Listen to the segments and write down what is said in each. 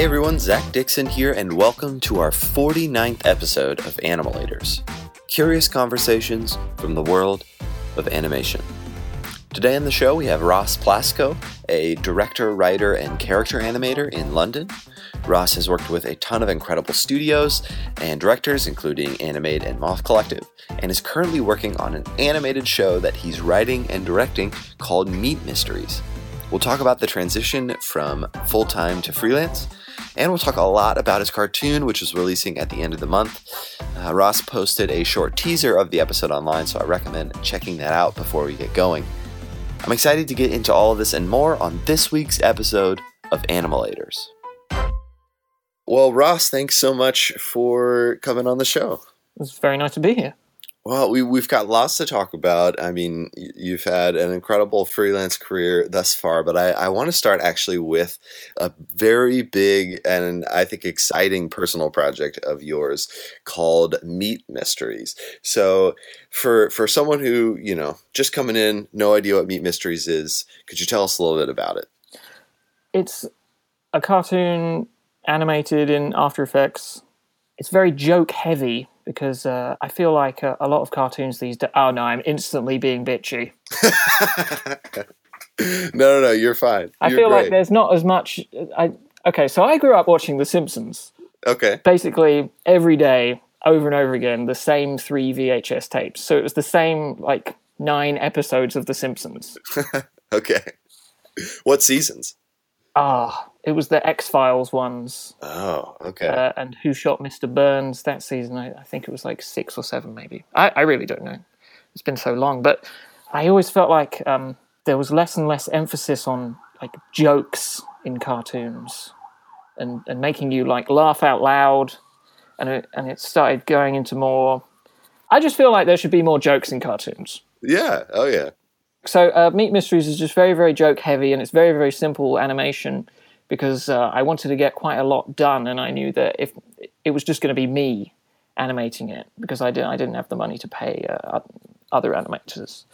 Hey everyone, Zach Dixon here, and welcome to our 49th episode of Animalators Curious Conversations from the World of Animation. Today on the show, we have Ross Plasko, a director, writer, and character animator in London. Ross has worked with a ton of incredible studios and directors, including Animade and Moth Collective, and is currently working on an animated show that he's writing and directing called Meat Mysteries. We'll talk about the transition from full time to freelance, and we'll talk a lot about his cartoon, which is releasing at the end of the month. Uh, Ross posted a short teaser of the episode online, so I recommend checking that out before we get going. I'm excited to get into all of this and more on this week's episode of Animalators. Well, Ross, thanks so much for coming on the show. It's very nice to be here. Well, we, we've got lots to talk about. I mean, you've had an incredible freelance career thus far, but I, I want to start actually with a very big and I think exciting personal project of yours called Meat Mysteries. So, for for someone who you know just coming in, no idea what Meat Mysteries is, could you tell us a little bit about it? It's a cartoon animated in After Effects. It's very joke heavy because uh, I feel like a, a, lot of cartoons these days. Oh no, I'm instantly being bitchy. no, no, no, you're fine. I you're feel great. like there's not as much. I okay, so I grew up watching The Simpsons. Okay. Basically every day, over and over again, the same three VHS tapes. So it was the same like nine episodes of The Simpsons. okay. What seasons? Ah, it was the X Files ones. Oh, okay. Uh, and Who Shot Mr. Burns that season? I, I, think it was like six or seven, maybe. I, I, really don't know. It's been so long, but I always felt like um, there was less and less emphasis on like jokes in cartoons, and and making you like laugh out loud, and it, and it started going into more. I just feel like there should be more jokes in cartoons. Yeah. Oh yeah. So uh, Meat Mysteries is just very very joke heavy, and it's very very simple animation because uh, I wanted to get quite a lot done, and I knew that if it was just going to be me animating it because I didn't I didn't have the money to pay uh, other animators,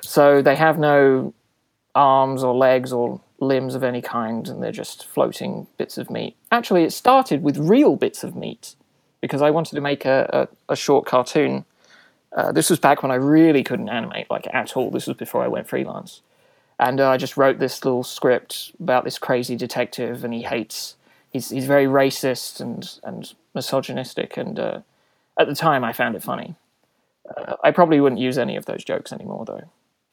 so they have no arms or legs or limbs of any kind, and they're just floating bits of meat. Actually, it started with real bits of meat because I wanted to make a, a, a short cartoon. Uh, this was back when I really couldn't animate like at all. This was before I went freelance and uh, I just wrote this little script about this crazy detective, and he hates. He's he's very racist and and misogynistic, and uh, at the time I found it funny. Uh, I probably wouldn't use any of those jokes anymore though.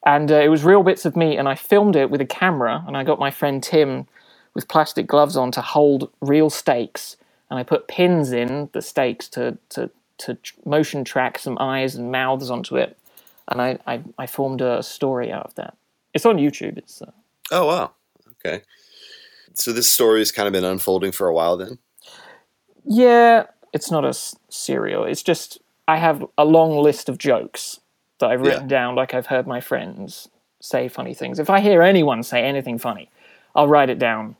And uh, it was real bits of me, and I filmed it with a camera, and I got my friend Tim with plastic gloves on to hold real steaks, and I put pins in the steaks to to to motion track some eyes and mouths onto it, and I I, I formed a story out of that. It's on YouTube. It's. Uh... Oh wow! Okay, so this story has kind of been unfolding for a while then. Yeah, it's not a serial. It's just I have a long list of jokes that I've written yeah. down. Like I've heard my friends say funny things. If I hear anyone say anything funny, I'll write it down,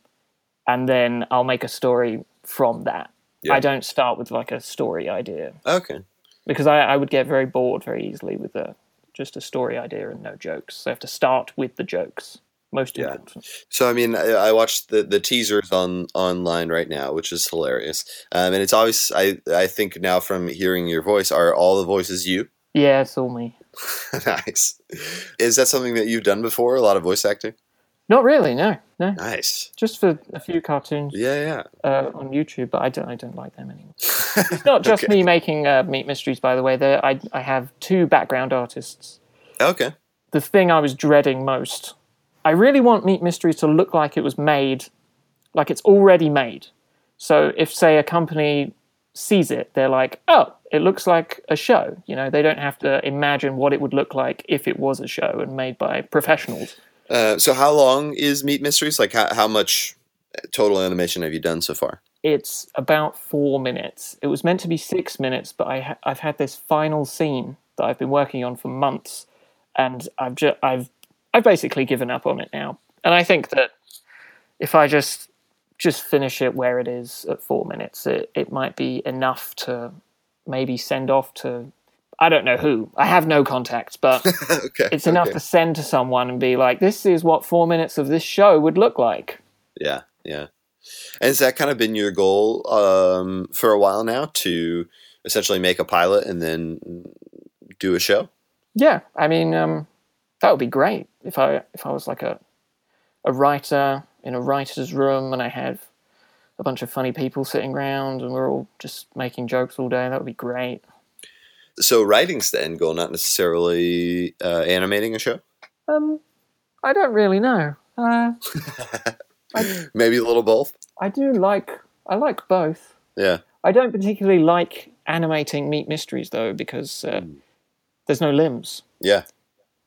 and then I'll make a story from that. Yeah. I don't start with like a story idea. Okay. Because I, I would get very bored very easily with the just a story idea and no jokes. So I have to start with the jokes. Most yeah. important. So I mean, I, I, watched the the teasers on online right now, which is hilarious. Um, and it's obvious. I I think now from hearing your voice, are all the voices you? Yeah, it's all me. nice. Is that something that you've done before? A lot of voice acting? Not really. No. No. Nice. Just for a few cartoons. Yeah, yeah. Uh, on YouTube, but I don't. I don't like them anymore. it's not just okay. me making uh, meat mysteries, by the way. There, I I have two background artists. Okay. The thing I was dreading most. I really want meat mysteries to look like it was made, like it's already made. So if say a company sees it, they're like, oh, it looks like a show. You know, they don't have to imagine what it would look like if it was a show and made by professionals. Uh, so how long is Meat Mysteries? Like how, how much total animation have you done so far? It's about four minutes. It was meant to be six minutes, but I ha- I've had this final scene that I've been working on for months, and I've just I've I've basically given up on it now. And I think that if I just just finish it where it is at four minutes, it, it might be enough to maybe send off to I don't know who. I have no contacts, but okay, it's enough okay. to send to someone and be like, "This is what four minutes of this show would look like." Yeah, yeah. And has that kind of been your goal um, for a while now to essentially make a pilot and then do a show? Yeah, I mean, um, that would be great if I if I was like a a writer in a writer's room and I had a bunch of funny people sitting around and we're all just making jokes all day. That would be great. So writing's the end goal, not necessarily uh, animating a show. Um, I don't really know. Uh, Maybe a little both. I do like I like both. Yeah. I don't particularly like animating meat mysteries though because uh, there's no limbs, Yeah.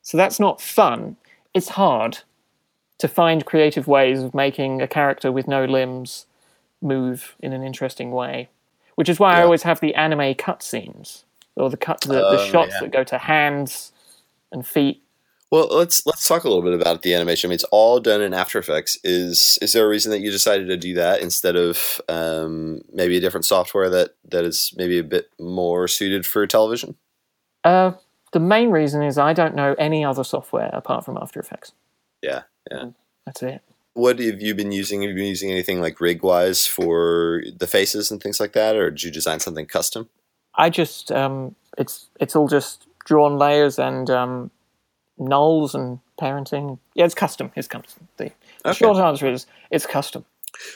so that's not fun. It's hard to find creative ways of making a character with no limbs move in an interesting way, which is why I always have the anime cutscenes or the cut the, the Oh, shots yeah. that go to hands and feet. Well, let's let's talk a little bit about the animation. I mean, it's all done in After Effects. Is is there a reason that you decided to do that instead of um, maybe a different software that that is maybe a bit more suited for television? Uh, the main reason is I don't know any other software apart from After Effects. Yeah, yeah. That's it. What have you been using? Have you been using anything like rig wise for the faces and things like that, or did you design something custom? I just um, it's it's all just drawn layers and um, nulls and parenting. Yeah, it's custom. It's custom. The, Okay. short answer is it's custom.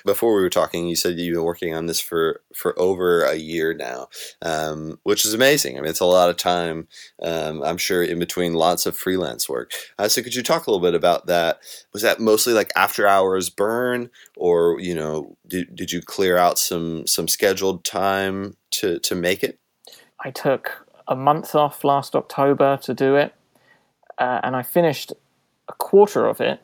Before we were talking, you said you've been working on this for for over a year now, um, which is amazing. I mean, it's a lot of time. Um, I'm sure in between lots of freelance work. Uh, so, could you talk a little bit about that? Was that mostly like after hours burn, or you know, did, did you clear out some some scheduled time to to make it? I took a month off last October to do it, uh, and I finished a quarter of it.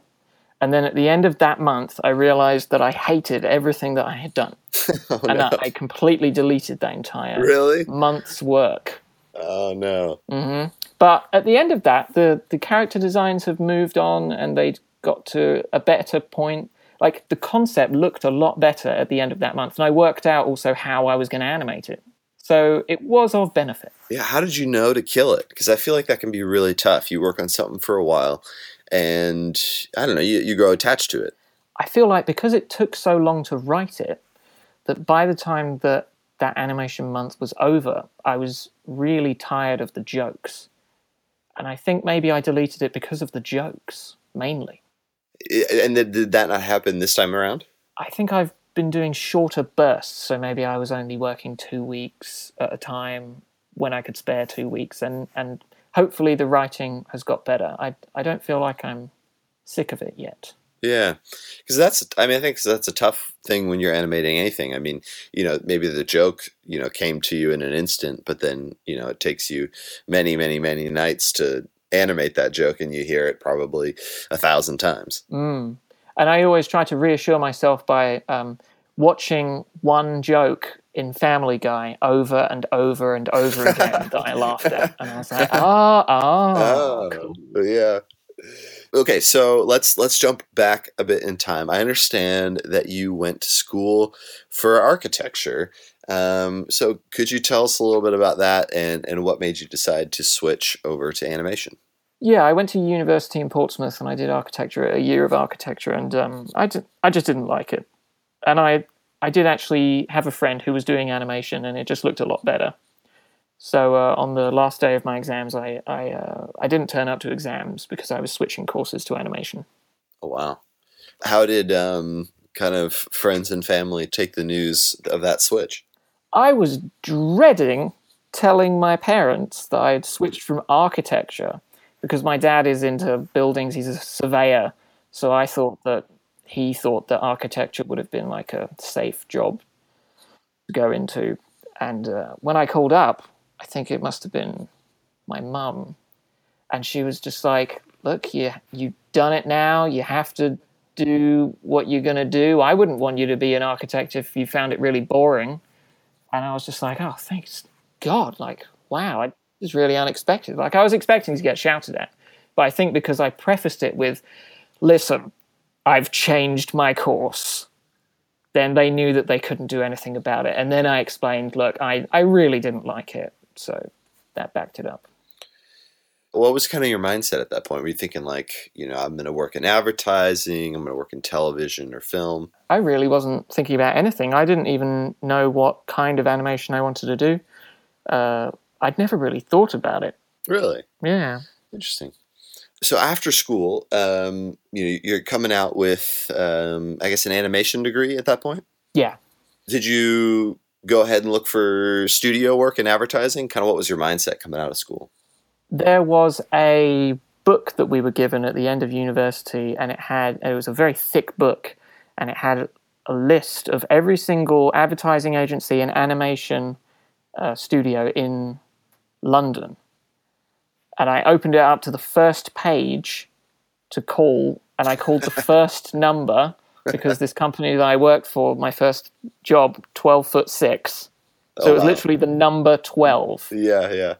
And then at the end of that month, I realized that I hated everything that I had done, oh and no! I completely deleted that entire really? month's work. Oh no! hmm But at the end of that, the the character designs have moved on, and they got to a better point. Like the concept looked a lot better at the end of that month, and I worked out also how I was going to animate it. So it was of benefit. Yeah, how did you know to kill it? Because I feel like that can be really tough. You work on something for a while, and I don't know, you, you grow attached to it. I feel like because it took so long to write it, that by the time that that animation month was over, I was really tired of the jokes. And I think maybe I deleted it because of the jokes, mainly. And did, did that not happen this time around? I think I've been doing shorter bursts, so maybe I was only working two weeks at a time when I could spare two weeks, and, and hopefully the writing has got better. I, I don't feel like I'm sick of it yet. Yeah, because that's I mean I think that's a tough thing when you're animating anything. I mean, you know, maybe the joke you know came to you in an instant, but then you know it takes you many, many, many nights to animate that joke, and you hear it probably a thousand times. Mm. And I always try to reassure myself by um, watching one joke in Family Guy over and over and over again that I laughed at. And I was like, ah, ah. Oh, cool. yeah. Okay, so let's let's jump back a bit in time. I understand that you went to school for architecture. Um, so could you tell us a little bit about that and, and what made you decide to switch over to animation? Yeah, I went to university in Portsmouth and I did architecture, a year of architecture, and um, I, I just didn't like it. And I, I did actually have a friend who was doing animation, and it just looked a lot better. So uh, on the last day of my exams, I, I, uh, I didn't turn up to exams because I was switching courses to animation. Oh wow. How did um, kind of friends and family take the news of that switch? I was dreading telling my parents that I had switched from architecture because my dad is into buildings, he's a surveyor. So I thought that he thought that architecture would have been like a safe job to go into. And uh, when I called up, I think it must have been my mum. And she was just like, look, you, you've done it now. You have to do what you're going to do. I wouldn't want you to be an architect if you found it really boring and I was just like, oh, thanks God! Like, wow, I, is really unexpected. Like, I was expecting to get shouted at, but I think because I prefaced it with, "Listen, I've changed my course," then they knew that they couldn't do anything about it. And then I explained, "Look, I I really didn't like it, so that backed it up." what was kind of your mindset at that point? Were you thinking like, you know, I'm going to work in advertising, I'm going to work in television or film? I really wasn't thinking about anything. I didn't even know what kind of animation I wanted to do. Uh, I'd never really thought about it. Really Yeah. interesting. So after school, um, you know, you're coming out with, um, I guess, an animation degree at that point. Yeah. Did you go ahead and look for studio work and advertising? Kind of what was your mindset coming out of school? There was a book that we were given at the end of university, and it had it was a very thick book, and it had a list of every single advertising agency and animation uh, studio in London. And I opened it up to the first page to call, and I called the first number because this company that I worked for, my first job, twelve foot six. So Oh, it was wow. literally the number twelve, Yeah, yeah.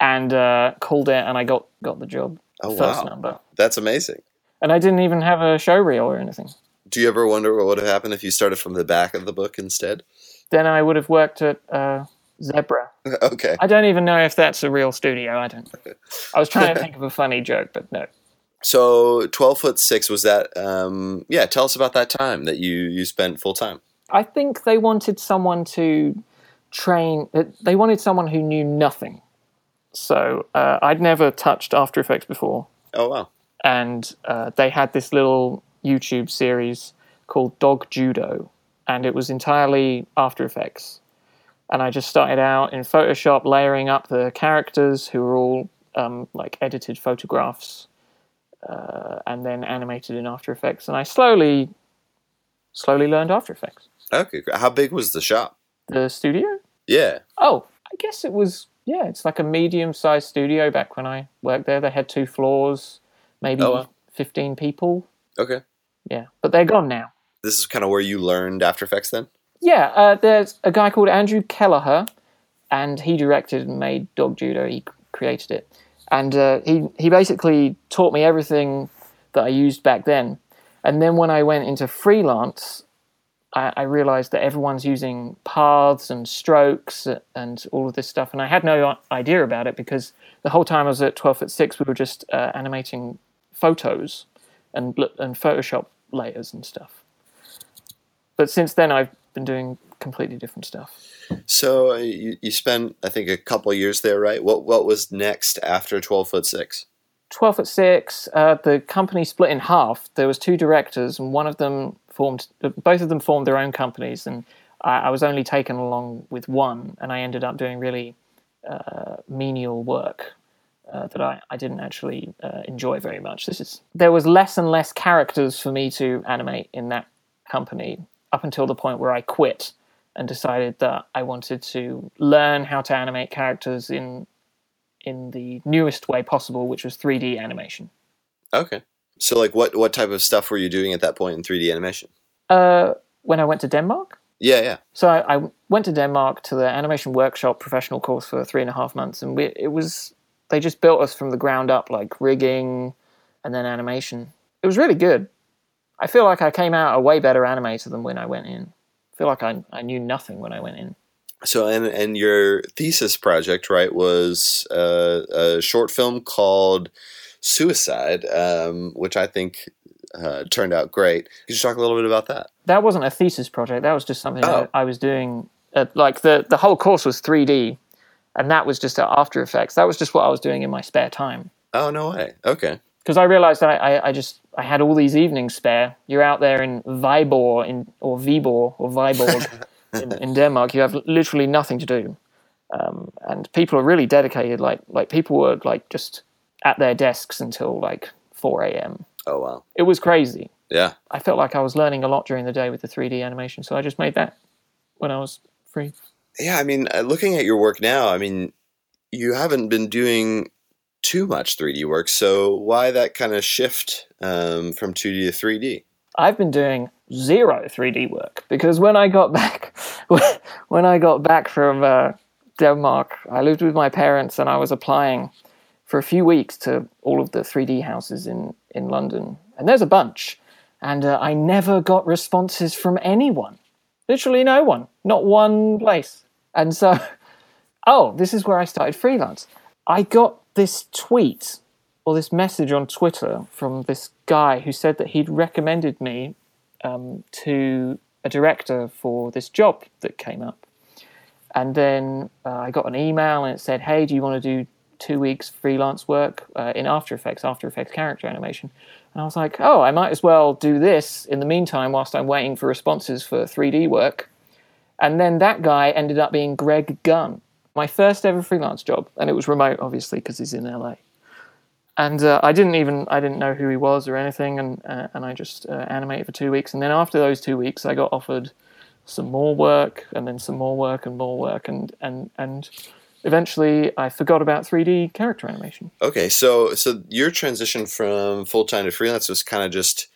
and uh, called it, and I got got the job Oh first wow, number. that's amazing. And I didn't even have a show reel or anything. Do you ever wonder what would have happened if you started from the back of the book instead? Then I would have worked at uh, Zebra. okay. I don't even know if that's a real studio. I don't. I was trying to think of a funny joke, but no. So twelve foot six was that? Um, yeah, tell us about that time that you you spent full time. I think they wanted someone to train. They wanted someone who knew nothing. So uh, I'd never touched After Effects before, Oh wow. and uh, they had this little YouTube series called Dog Judo, and it was entirely After Effects. And I just started out in Photoshop, layering up the characters who were all um, like edited photographs, uh, and then animated in After Effects. And I slowly, slowly learned After Effects. Okay. How big was the shop? The studio? Yeah. Oh, I guess it was. Yeah, it's like a medium-sized studio. Back when I worked there, they had two floors, maybe Oh, wow. fifteen people. Okay. Yeah, but they're gone now. This is kind of where you learned After Effects then. Yeah, uh, there's a guy called Andrew Kelleher, and he directed and made Dog Judo. He created it, and uh, he he basically taught me everything that I used back then. And then when I went into freelance, I, I realized that everyone's using paths and strokes and all of this stuff, and I had no idea about it because the whole time I was at twelve foot six, we were just uh, animating photos and and Photoshop layers and stuff. But since then, I've been doing completely different stuff. So uh, you, you spent, I think, a couple years there, right? What what was next after twelve foot six? 12 foot 6 uh, the company split in half there was two directors and one of them formed both of them formed their own companies and i, I was only taken along with one and i ended up doing really uh, menial work uh, that I, I didn't actually uh, enjoy very much this is there was less and less characters for me to animate in that company up until the point where i quit and decided that i wanted to learn how to animate characters in in the newest way possible, which was 3D animation. Okay. So like, what what type of stuff were you doing at that point in three D animation? Uh, when I went to Denmark, Yeah, yeah. so I, I went to Denmark to the animation workshop professional course for three and a half months, and we, it was they just built us from the ground up, like rigging and then animation. It was really good. I feel like I came out a way better animator than when I went in. I feel like I, I knew nothing when I went in. So and and your thesis project, right, was uh, a short film called Suicide, um, which I think uh, turned out great. Could you talk a little bit about that? that wasn't a thesis project. That was just something Oh. I was doing. Uh, like the the whole course was 3D, and that was just After Effects. That was just what I was doing in my spare time. Oh no way. Okay. Because I realized that I, I, I just I had all these evenings spare. You're out there in Viborg in or Viborg or Viborg in, in Denmark. You have literally nothing to do, um, and people are really dedicated. Like like people were like just at their desks until like 4 a.m. Oh wow. It was crazy. Yeah. I felt like I was learning a lot during the day with the 3D animation, so I just made that when I was free. Yeah. I mean, uh, looking at your work now, I mean, you haven't been doing too much 3D work. So why that kind of shift um, from 2D to 3D? I've been doing zero 3D work because when I got back, when I got back from uh, Denmark, I lived with my parents and I was applying for a few weeks to all of the 3D houses in in London, and there's a bunch, and uh, I never got responses from anyone, literally no one, not one place, and so, oh, this is where I started freelance. I got this tweet or this message on Twitter from this guy who said that he'd recommended me um, to a director for this job that came up. And then uh, I got an email and it said, Hey, do you want to do two weeks freelance work uh, in After Effects, After Effects character animation? And I was like, Oh, I might as well do this in the meantime whilst I'm waiting for responses for 3D work. And then that guy ended up being Greg Gunn, my first ever freelance job. And it was remote, obviously, because he's in LA. And uh, I didn't even I didn't know who he was or anything, and uh, and I just uh, animated for two weeks. And then after those two weeks, I got offered some more work, and then some more work, and more work, and and and eventually I forgot about 3D character animation. Okay, so so your transition from full time to freelance was kind of just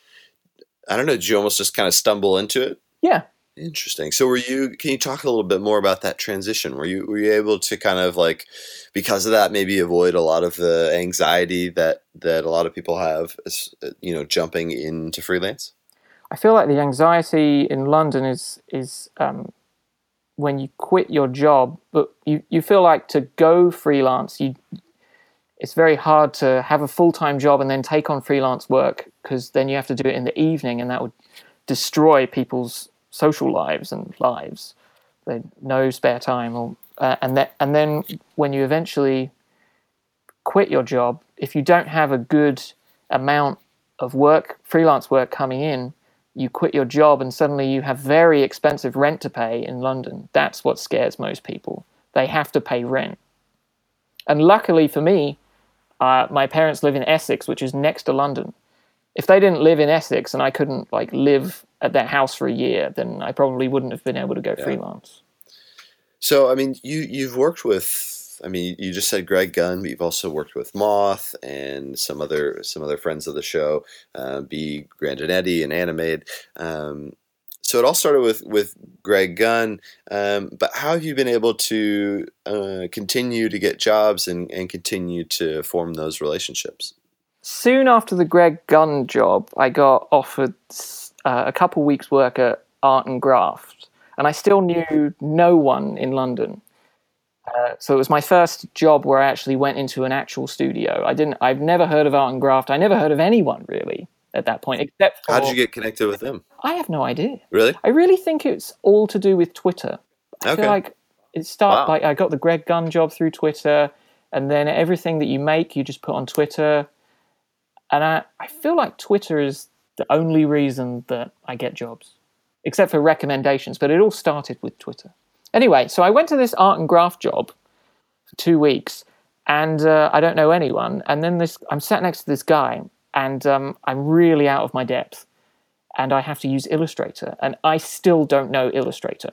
I don't know, did you almost just kind of stumble into it? Yeah, Interesting. So were you can you talk a little bit more about that transition? Were you were you able to kind of like because of that maybe avoid a lot of the anxiety that that a lot of people have you know jumping into freelance? I feel like the anxiety in London is is um, when you quit your job, but you, you feel like to go freelance, you it's very hard to have a full time job and then take on freelance work because then you have to do it in the evening, and that would destroy people's social lives and lives. They no spare time, or uh, and that and then when you eventually quit your job, if you don't have a good amount of work, freelance work coming in, you quit your job and suddenly you have very expensive rent to pay in London. That's what scares most people. They have to pay rent. And luckily for me, uh, my parents live in Essex, which is next to London. If they didn't live in Essex and I couldn't like live at their house for a year, then I probably wouldn't have been able to go yeah. freelance. So, I mean, you you've worked with. I mean, you just said Greg Gunn, but you've also worked with Moth and some other some other friends of the show, uh, B. Grandinetti and Animade. Um, so it all started with with Greg Gunn. Um, but how have you been able to uh, continue to get jobs and, and continue to form those relationships? Soon after the Greg Gunn job, I got offered uh, a couple weeks' work at Art and Graft, and I still knew no one in London. Uh, so it was my first job where I actually went into an actual studio. I didn't. I've never heard of Art and Graft. I never heard of anyone really at that point, except. For, How did you get connected with them? I have no idea. Really? I really think it's all to do with Twitter. I okay. feel like it started wow. like I got the Greg Gunn job through Twitter, and then everything that you make, you just put on Twitter. And I, I feel like Twitter is the only reason that I get jobs, except for recommendations. But it all started with Twitter. Anyway, so I went to this Art and Graft job for two weeks, and uh, I don't know anyone. And then this, I'm sat next to this guy, and um, I'm really out of my depth, and I have to use Illustrator, and I still don't know Illustrator.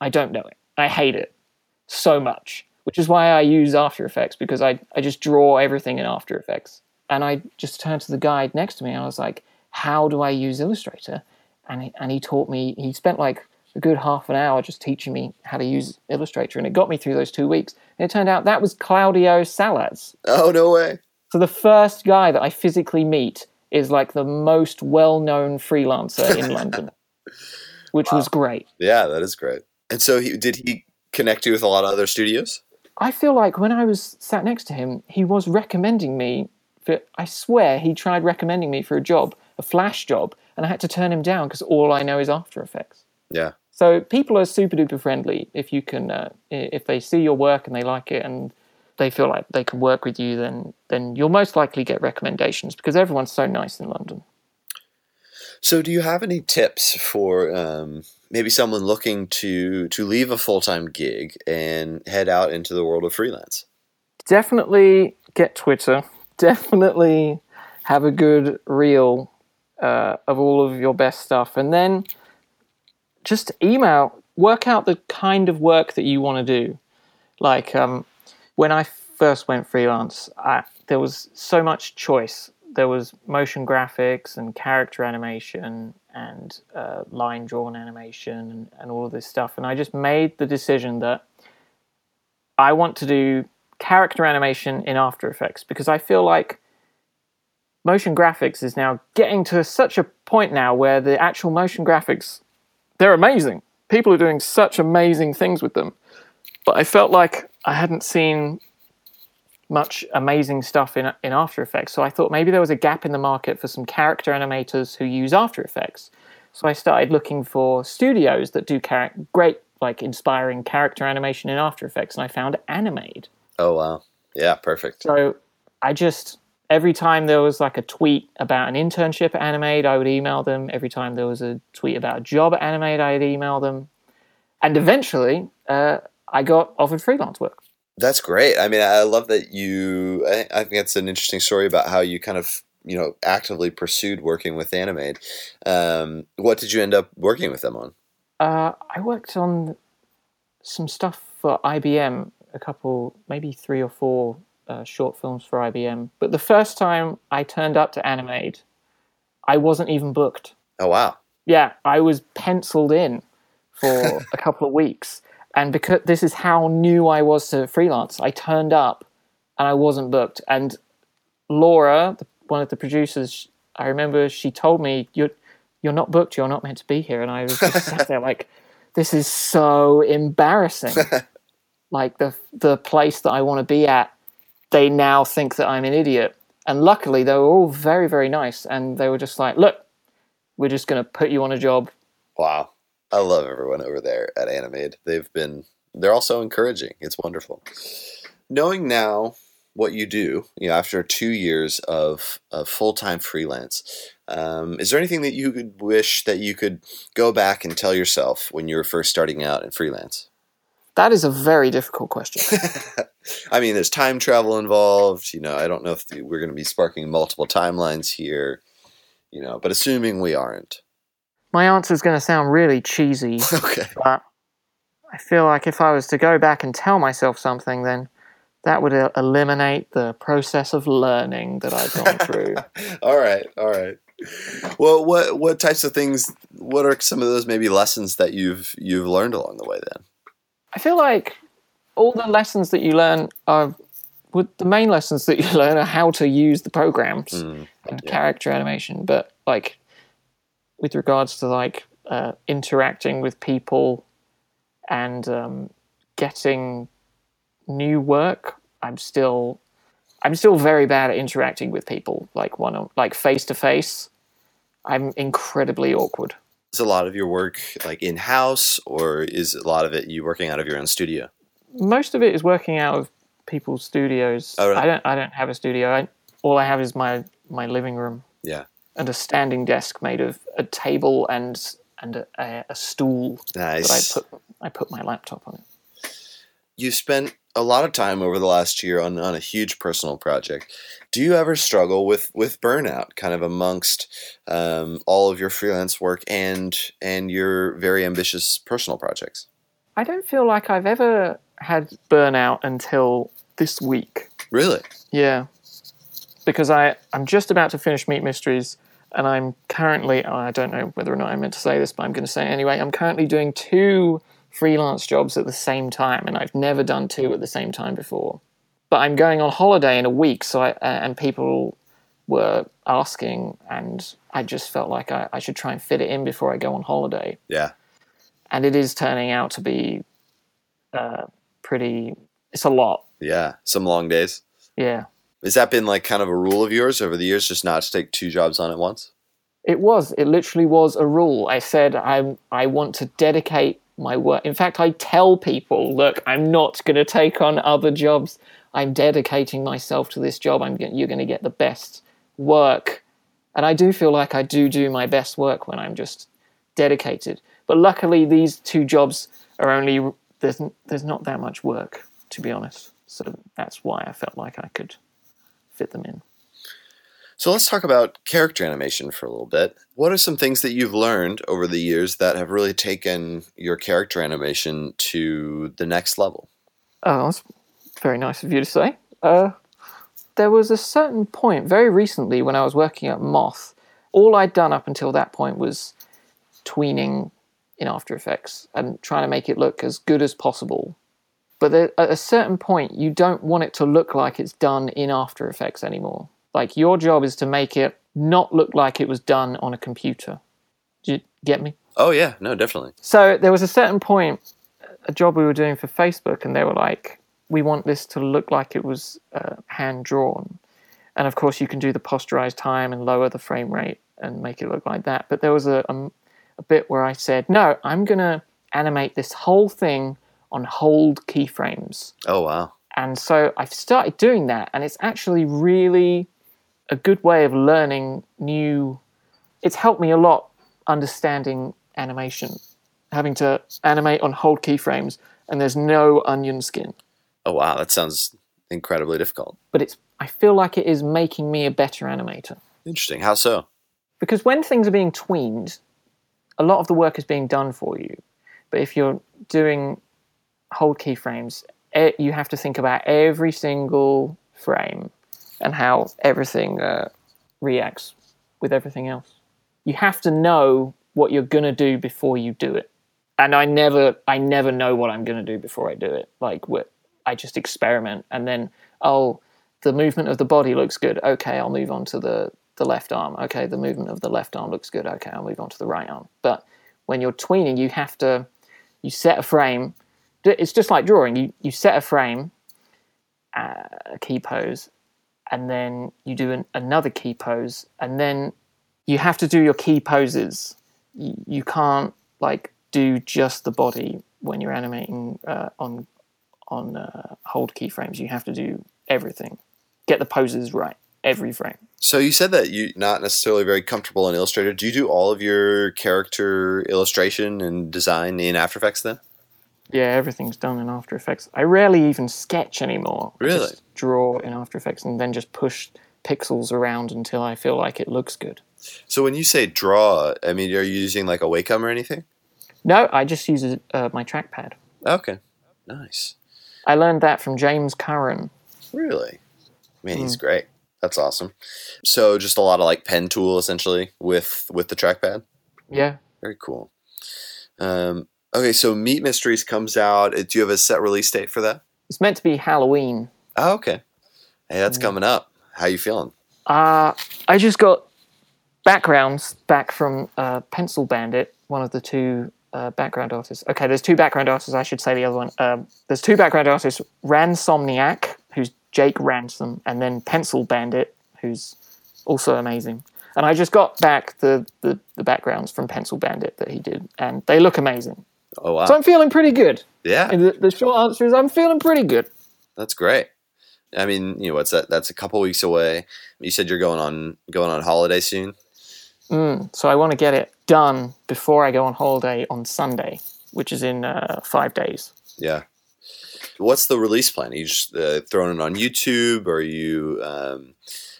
I don't know it. I hate it so much, which is why I use After Effects because I, I just draw everything in After Effects. And I just turned to the guy next to me, and I was like, how do I use Illustrator? And he, and he taught me, he spent like a good half an hour just teaching me how to use Illustrator. And it got me through those two weeks. And it turned out that was Claudio Salas. Oh, no way. So the first guy that I physically meet is like the most well known freelancer in London, which wow. was great. Yeah, that is great. And so he, did he connect you with a lot of other studios? I feel like when I was sat next to him, he was recommending me. For, I swear he tried recommending me for a job a flash job, and I had to turn him down because all I know is After Effects. Yeah. So people are super duper friendly if you can, uh, if they see your work and they like it and they feel like they can work with you, then then you'll most likely get recommendations because everyone's so nice in London. So, do you have any tips for um, maybe someone looking to to leave a full time gig and head out into the world of freelance? Definitely get Twitter. Definitely have a good reel uh, of all of your best stuff, and then just email, work out the kind of work that you want to do. Like um, when I first went freelance, I, there was so much choice. There was motion graphics and character animation and uh, line drawn animation and, and all of this stuff. And I just made the decision that I want to do character animation in After Effects because I feel like motion graphics is now getting to such a point now where the actual motion graphics they're amazing. People are doing such amazing things with them. But I felt like I hadn't seen much amazing stuff in in After Effects. So I thought maybe there was a gap in the market for some character animators who use After Effects. So I started looking for studios that do char- great, like inspiring character animation in After Effects, and I found Animade. Oh wow. Yeah, perfect. So I just every time there was like a tweet about an internship at Animade, I would email them. Every time there was a tweet about a job at Animade, I'd email them. And eventually, uh, I got offered freelance work. That's great. I mean, I love that you. I, I think that's an interesting story about how you kind of you know actively pursued working with Animade. Um, what did you end up working with them on? Uh, I worked on some stuff for IBM, a couple, maybe three or four uh, short films for IBM. But the first time I turned up to Animade, I wasn't even booked. Oh wow! Yeah, I was penciled in for a couple of weeks, and because this is how new I was to freelance, I turned up and I wasn't booked. And Laura, the, one of the producers, I remember she told me, "You're you're not booked. You're not meant to be here." And I was just sat there like, "This is so embarrassing." like the the place that I want to be at, they now think that I'm an idiot. And luckily, they were all very very nice, and they were just like, "Look, we're just going to put you on a job." Wow. I love everyone over there at Animade. They've been they're also encouraging. It's wonderful. Knowing now what you do, you know, after two years of, of full time freelance, um, is there anything that you could wish that you could go back and tell yourself when you were first starting out in freelance? That is a very difficult question. I mean, there's time travel involved. You know, I don't know if we're going to be sparking multiple timelines here. You know, but assuming we aren't. My answer is going to sound really cheesy, Okay. but I feel like if I was to go back and tell myself something, then that would uh, eliminate the process of learning that I've gone through. all right, all right. Well, what what types of things? What are some of those maybe lessons that you've you've learned along the way? Then. I feel like all the lessons that you learn are well, the main lessons that you learn are how to use the programs Mm, and yeah. character animation, but like with regards to like uh, interacting with people and um, getting new work, I'm still I'm still very bad at interacting with people like one on like face to face. I'm incredibly awkward. Is a lot of your work like in house, or is a lot of it you working out of your own studio? Most of it is working out of people's studios. Oh, really? I don't I don't have a studio. I, all I have is my my living room. Yeah. and a standing desk made of a table and and a, a, stool Nice. that I put I put my laptop on it. You spent a lot of time over the last year on, on a huge personal project. Do you ever struggle with, with burnout, kind of amongst um, all of your freelance work and and your very ambitious personal projects? I don't feel like I've ever had burnout until this week. Really? Yeah, because I I'm just about to finish Meat Mysteries. And I'm currently, oh, I don't know whether or not I meant to say this, but I'm going to say it anyway. I'm currently doing two freelance jobs at the same time, and I've never done two at the same time before. But I'm going on holiday in a week, so I, uh, and people were asking, and I just felt like I, I should try and fit it in before I go on holiday. Yeah. And it is turning out to be uh, pretty, it's a lot. Yeah. Some long days. Yeah. Has that been like kind of a rule of yours over the years, just not to take two jobs on at once? It was. It literally was a rule. I said I I want to dedicate my work. In fact, I tell people, look, I'm not going to take on other jobs. I'm dedicating myself to this job. I'm you're going to get the best work, and I do feel like I do do my best work when I'm just dedicated. But luckily, these two jobs are only there's there's not that much work to be honest. So that's why I felt like I could fit them in. So let's talk about character animation for a little bit. What are some things that you've learned over the years that have really taken your character animation to the next level? Oh, that's very nice of you to say. Uh, there was a certain point very recently when I was working at Moth. All I'd done up until that point was tweening in After Effects and trying to make it look as good as possible. But at a certain point, you don't want it to look like it's done in After Effects anymore. Like your job is to make it not look like it was done on a computer. Do you get me? Oh yeah, no, definitely. So there was a certain point, a job we were doing for Facebook, and they were like, we want this to look like it was uh, hand drawn. And of course, you can do the posterized time and lower the frame rate and make it look like that. But there was a, a, a bit where I said, no, I'm going to animate this whole thing on hold keyframes. Oh wow. And so I've started doing that, and it's actually really a good way of learning new. It's helped me a lot understanding animation, having to animate on hold keyframes, and there's no onion skin. Oh wow, that sounds incredibly difficult. But it's I feel like it is making me a better animator Interesting. How so? because when things are being tweened, a lot of the work is being done for you. But if you're doing hold keyframes, you have to think about every single frame and how everything uh, reacts with everything else. You have to know what you're gonna do before you do it. And I never, I never know what I'm gonna do before I do it. Like, I just experiment, and then oh, the movement of the body looks good. Okay, I'll move on to the the left arm. Okay, the movement of the left arm looks good. Okay, I'll move on to the right arm. But when you're tweening, you have to you set a frame. It's just like drawing. You you set a frame, uh, a key pose, and then you do an, another key pose, and then you have to do your key poses. You, you can't like do just the body when you're animating uh, on on uh, hold keyframes. You have to do everything. Get the poses right every frame. So you said that you're not necessarily very comfortable in Illustrator. Do you do all of your character illustration and design in After Effects then? Yeah, everything's done in After Effects. I rarely even sketch anymore. I Really? just draw in After Effects and then just push pixels around until I feel like it looks good. So when you say draw, I mean, are you using like a Wacom or anything? No, I just use uh, my trackpad. Okay, nice. I learned that from James Curran. Really? Man, he's great. That's awesome. So just a lot of like pen tool essentially with with the trackpad. Yeah. Very cool. Um, okay, so Meat Mysteries comes out. Do you have a set release date for that? It's meant to be Halloween. Oh, okay. Hey, that's coming up. How you feeling? Uh, I just got backgrounds back from uh, Pencil Bandit, one of the two uh, background artists. Okay, there's two background artists. I should say the other one. Um, there's two background artists: Ransomniac, who's Jake Ransom, and then Pencil Bandit, who's also amazing. And I just got back the, the, the backgrounds from Pencil Bandit that he did, and they look amazing. Oh wow. So I'm feeling pretty good. yeah, And the, the short answer is I'm feeling pretty good. that's great. I mean, you know, what's that? That's a couple weeks away. You said you're going on going on holiday soon. So I want to get it done before I go on holiday on Sunday, which is in uh, five days. Yeah. What's the release plan? Are you just uh, throwing it on YouTube, or are you? Um,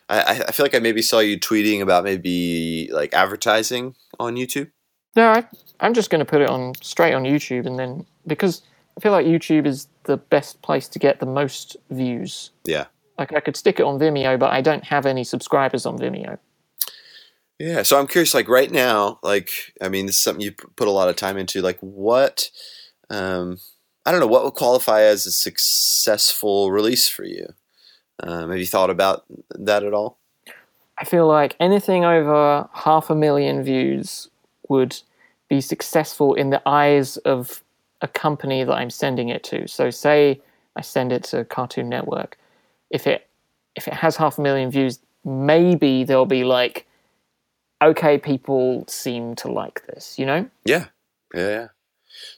I, I feel like I maybe saw you tweeting about maybe like advertising on YouTube. No, I, I'm just going to put it on straight on YouTube, and then because I feel like YouTube is the best place to get the most views. Yeah. Like I could stick it on Vimeo, but I don't have any subscribers on Vimeo. Yeah. So I'm curious, like right now, like I mean, this is something you put a lot of time into. Like what? Um, I don't know what would qualify as a successful release for you. Um, have you thought about that at all? I feel like anything over half a million views would be successful in the eyes of a company that I'm sending it to. So say I send it to Cartoon Network. If it if it has half a million views, maybe they'll be like, okay, people seem to like this, you know? Yeah, yeah, yeah.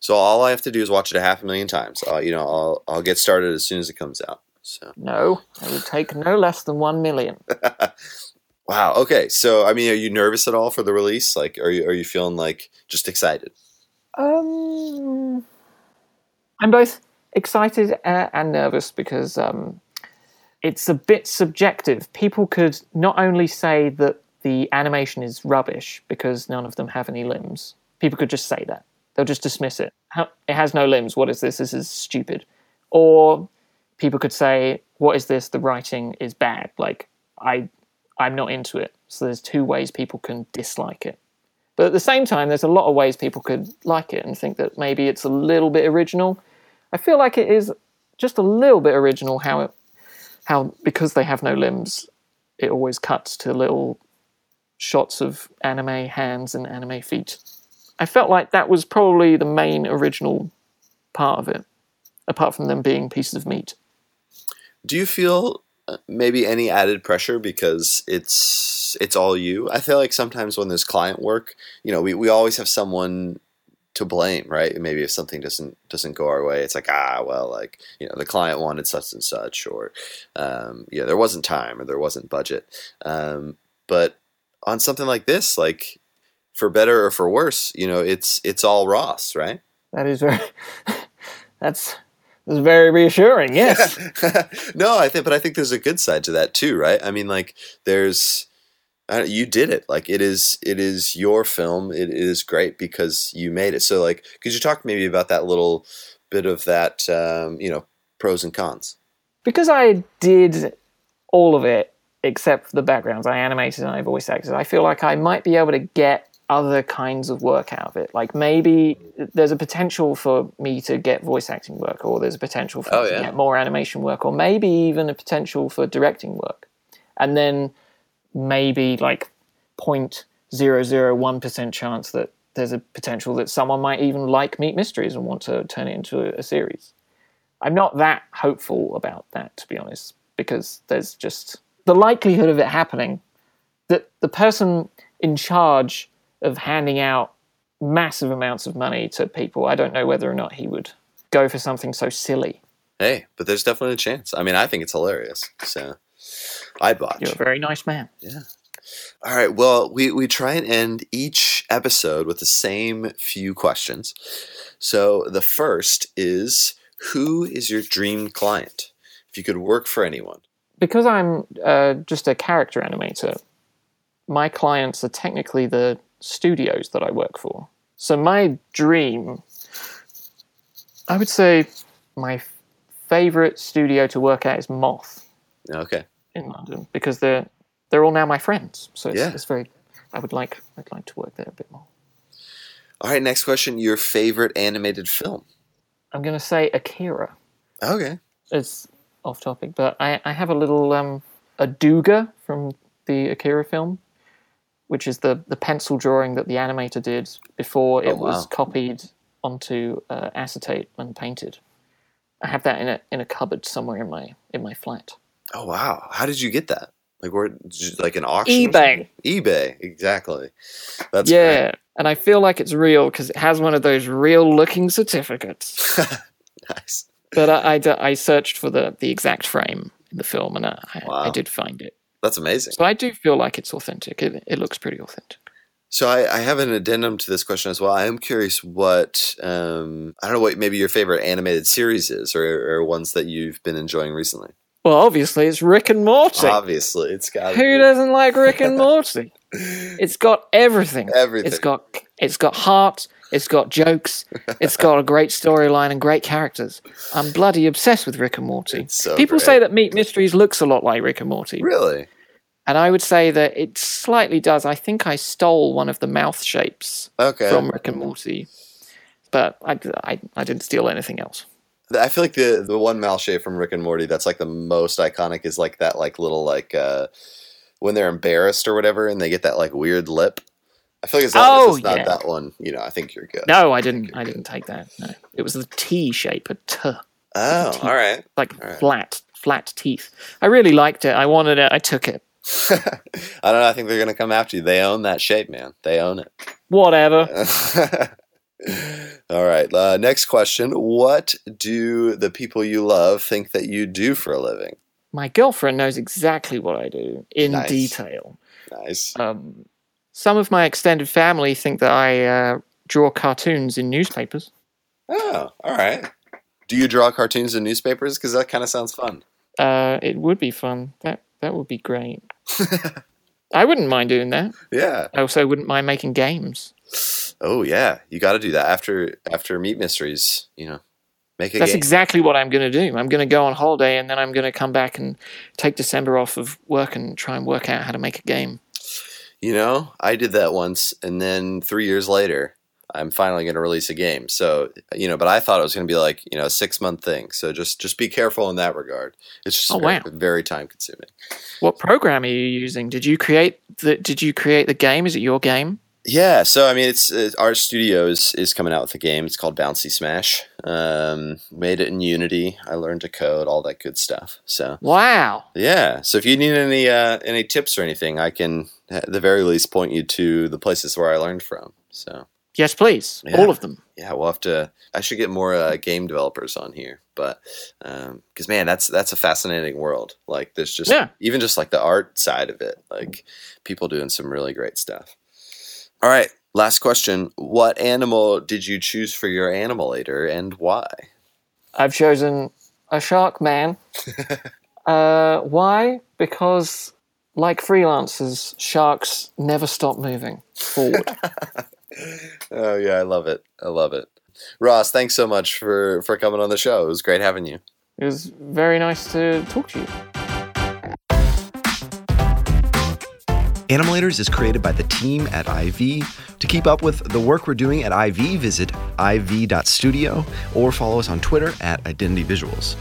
So all I have to do is watch it a half a million times. Uh, you know, I'll I'll get started as soon as it comes out. So No, it would take no less than one million. wow. Okay. So I mean, are you nervous at all for the release? Like, are you are you feeling like just excited? Um, I'm both excited uh, and nervous because um, it's a bit subjective. People could not only say that the animation is rubbish because none of them have any limbs. People could just say that. They'll just dismiss it. It has no limbs. What is this? This is stupid. Or people could say, "What is this? The writing is bad." Like I, I'm not into it. So there's two ways people can dislike it. But at the same time, there's a lot of ways people could like it and think that maybe it's a little bit original. I feel like it is just a little bit original how it, how because they have no limbs, it always cuts to little shots of anime hands and anime feet. I felt like that was probably the main original part of it. apart from them being pieces of meat. Do you feel maybe any added pressure because it's it's all you? I feel like sometimes when there's client work, you know, we, we always have someone to blame, right? Maybe if something doesn't doesn't go our way, it's like ah, well, like you know, the client wanted such and such, or um, yeah, there wasn't time or there wasn't budget. Um, but on something like this, like for better or for worse, you know, it's it's all Ross, right? That is very. that's that's very reassuring. Yes. no, I think, but I think there's a good side to that too, right? I mean, like there's. You did it. Like it is, it is your film. It is great because you made it. So, like, could you talk maybe about that little bit of that, um, you know, pros and cons? because I did all of it except for the backgrounds, I animated and I voice acted. I feel like I might be able to get other kinds of work out of it. Like maybe there's a potential for me to get voice acting work, or there's a potential for Oh, yeah. to get more animation work, or maybe even a potential for directing work. And then maybe like 0.001% chance that there's a potential that someone might even like Meat Mysteries and want to turn it into a, a series. I'm not that hopeful about that, to be honest, because there's just the likelihood of it happening that the person in charge of handing out massive amounts of money to people, I don't know whether or not he would go for something so silly. Hey, but there's definitely a chance. I mean, I think it's hilarious. So, I'd watch. You're a very nice man. Yeah. All right. Well, we, we try and end each episode with the same few questions. So the first is Who is your dream client? If you could work for anyone. Because I'm uh, just a character animator, my clients are technically the studios that I work for. So my dream, I would say my favorite studio to work at is Moth. Okay. in London because they're they're all now my friends. So it's, Yeah. it's very. I would like I'd like to work there a bit more. All right. Next question Your favorite animated film? I'm going to say Akira. Okay. It's off topic, but I, I have a little um, a douga from the Akira film, which is the the pencil drawing that the animator did before it Oh, wow. was copied onto uh, acetate and painted. I have that in a in a cupboard somewhere in my in my flat. Oh, wow. How did you get that? Like, where, like an auction? eBay. eBay. Exactly. That's yeah, and I feel like it's real because it has one of those real looking certificates. nice. But I I searched for the, the exact frame in the film, and I, I, Wow. I did find it. That's amazing. So I do feel like it's authentic. It, it looks pretty authentic. So I, I have an addendum to this question as well. I am curious what um, I don't know what maybe your favorite animated series is, or, or ones that you've been enjoying recently. Well, obviously, it's Rick and Morty. Obviously, it's got Who doesn't like Rick and Morty? It's got everything. everything. It's got it's got heart. It's got jokes. It's got a great storyline and great characters. I'm bloody obsessed with Rick and Morty. So People great. say that Meat Mysteries looks a lot like Rick and Morty. really And I would say that it slightly does. I think I stole one of the mouth shapes okay. from Rick and Morty, but I, I, I didn't steal anything else. I feel like the the one mouth shape from Rick and Morty that's like the most iconic is like that like little like uh, when they're embarrassed or whatever and they get that like weird lip. I feel like as long Oh, it's not that one, you know, I think you're good. No, I didn't. I didn't take that. No, it was the T shape, a T, Oh, all right. like All right. flat, flat teeth. I really liked it. I wanted it. I took it. I don't know. I think they're gonna come after you. They own that shape, man. They own it. Whatever. All right. Uh, next question. What do the people you love think that you do for a living? My girlfriend knows exactly what I do in Nice. detail. Nice. Um, some of my extended family think that I uh, draw cartoons in newspapers. Oh, all right. Do you draw cartoons in newspapers? Because that kind of sounds fun. Uh, it would be fun. That that would be great. I wouldn't mind doing that. Yeah. I also wouldn't mind making games. Oh, yeah. You got to do that after after Meat Mysteries. You know, make a That's game. exactly what I'm going to do. I'm going to go on holiday and then I'm going to come back and take December off of work and try and work out how to make a game. you know, I did that once, and then three years later, I'm finally going to release a game. So you know, but I thought it was going to be like you know a six month thing. So just just be careful in that regard. It's just Oh, very, wow. very time consuming. What program are you using? Did you create the Did you create the game? Is it your game? Yeah, so I mean, it's, it's Art Studio is, is coming out with a game. It's called Bouncy Smash. Um, made it in Unity. I learned to code, all that good stuff. So Wow. yeah, so if you need any uh, any tips or anything, I can at the very least point you to the places where I learned from. So Yes, please. Yeah. All of them. yeah, we'll have to. I should get more uh, game developers on here, but because man, that's that's a fascinating world. Like there's just Yeah. even just like the art side of it, like people doing some really great stuff. All right, last question: What animal did you choose for your animalator, and why? I've chosen a shark man. uh, why? Because, like freelancers, sharks never stop moving forward. Oh yeah, I love it. I love it. Ross, thanks so much for for coming on the show. It was great having you. it was very nice to talk to you. Animalators is created by the team at IV. To keep up with the work we're doing at IV, visit iv.studio or follow us on Twitter at Identity Visuals.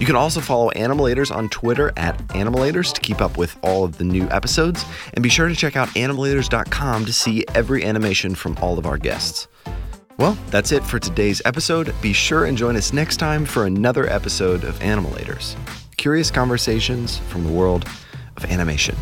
You can also follow Animalators on Twitter at Animalators to keep up with all of the new episodes, and be sure to check out animalators.com to see every animation from all of our guests. Well, that's it for today's episode. Be sure and join us next time for another episode of Animalators curious conversations from the world of animation.